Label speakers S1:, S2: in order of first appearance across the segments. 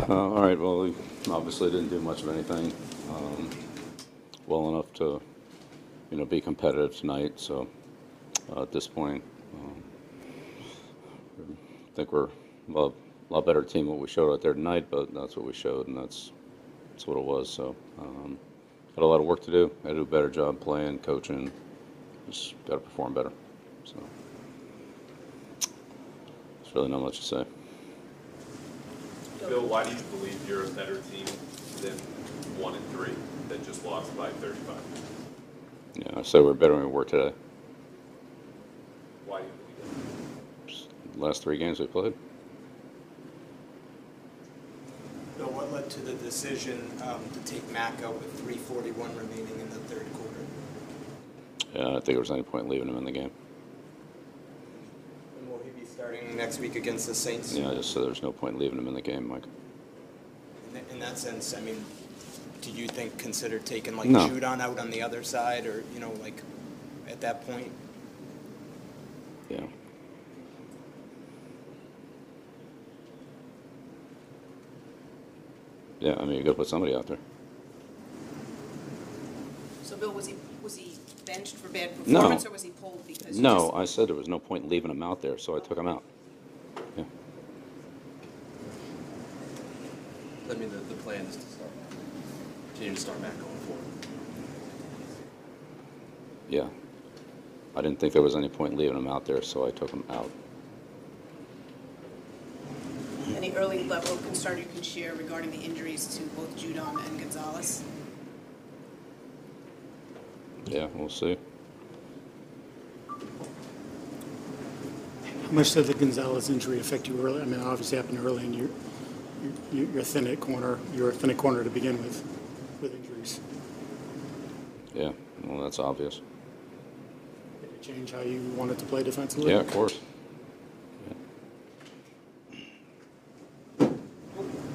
S1: Uh, All right, well, we obviously didn't do much of anything um, well enough to, you know, be competitive tonight, so uh, at this point, um, I think we're a lot- better team than what we showed out there tonight, but that's what we showed, and that's, that's what it was, so. um, Got a lot of work to do, got to do a better job playing, coaching, just got to perform better, so. There's really not much to say.
S2: Bill, why do you believe you're a better team than one and three that just lost by thirty-five?
S1: Yeah, I said we're better than we were today.
S2: Why do you believe that?
S1: Just Last three games we played.
S3: Bill, what led to the decision um, to take Mac out with 341 remaining in the third quarter?
S1: Yeah, I don't think there was any point leaving him in the game.
S3: And will he be starting next week against the Saints?
S1: Yeah, just said there's no point leaving him in the game, Mike.
S3: In that- In that sense, I mean, do you think, consider taking like
S1: No.
S3: Judon out on the other side, or, you know, like, at that point?
S1: Yeah. Yeah, I mean, you got to put somebody out there.
S4: So Bill, was he, was he benched for bad
S1: No.
S4: performance, or was he pulled because? you
S1: No,
S4: just-
S1: I said there was no point in leaving him out there, so I took him out. Yeah.
S5: I mean, the, the plan is to start, continue to start Mac going forward.
S1: Yeah. I didn't think there was any point in leaving him out there, so I took him out.
S4: Any early level of concern you can share regarding the injuries to both Judon and Gonzalez?
S1: Yeah, we'll see.
S6: How much did the Gonzalez injury affect you early? I mean, it obviously happened early, and you're, you're you're thin at corner. You're a thin at corner to begin with, with injuries.
S1: Yeah, well, that's obvious.
S6: Did it change how you wanted to play defensively?
S1: Yeah, of course.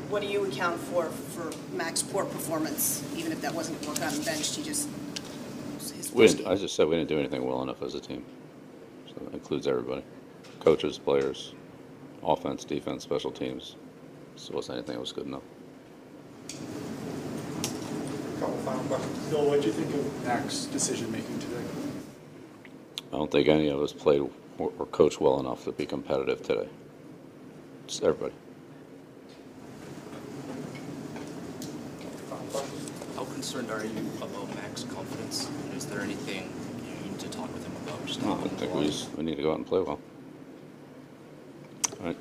S4: What do you account for, for Mac's poor performance, even if that wasn't work on the bench? he just, his
S1: We didn't, I just said we didn't do anything well enough as a team. So that includes everybody. Coaches, players, offense, defense, special teams. So wasn't anything that was good enough.
S7: A Couple final questions. Bill, what do you think of Mac's decision-making today?
S1: I don't think any of us played or or coached well enough to be competitive today. Just everybody.
S5: How concerned are you about Mac's confidence? And is there anything you need to talk with him about?
S1: No, I think we, just, we need to go out and play well. All right.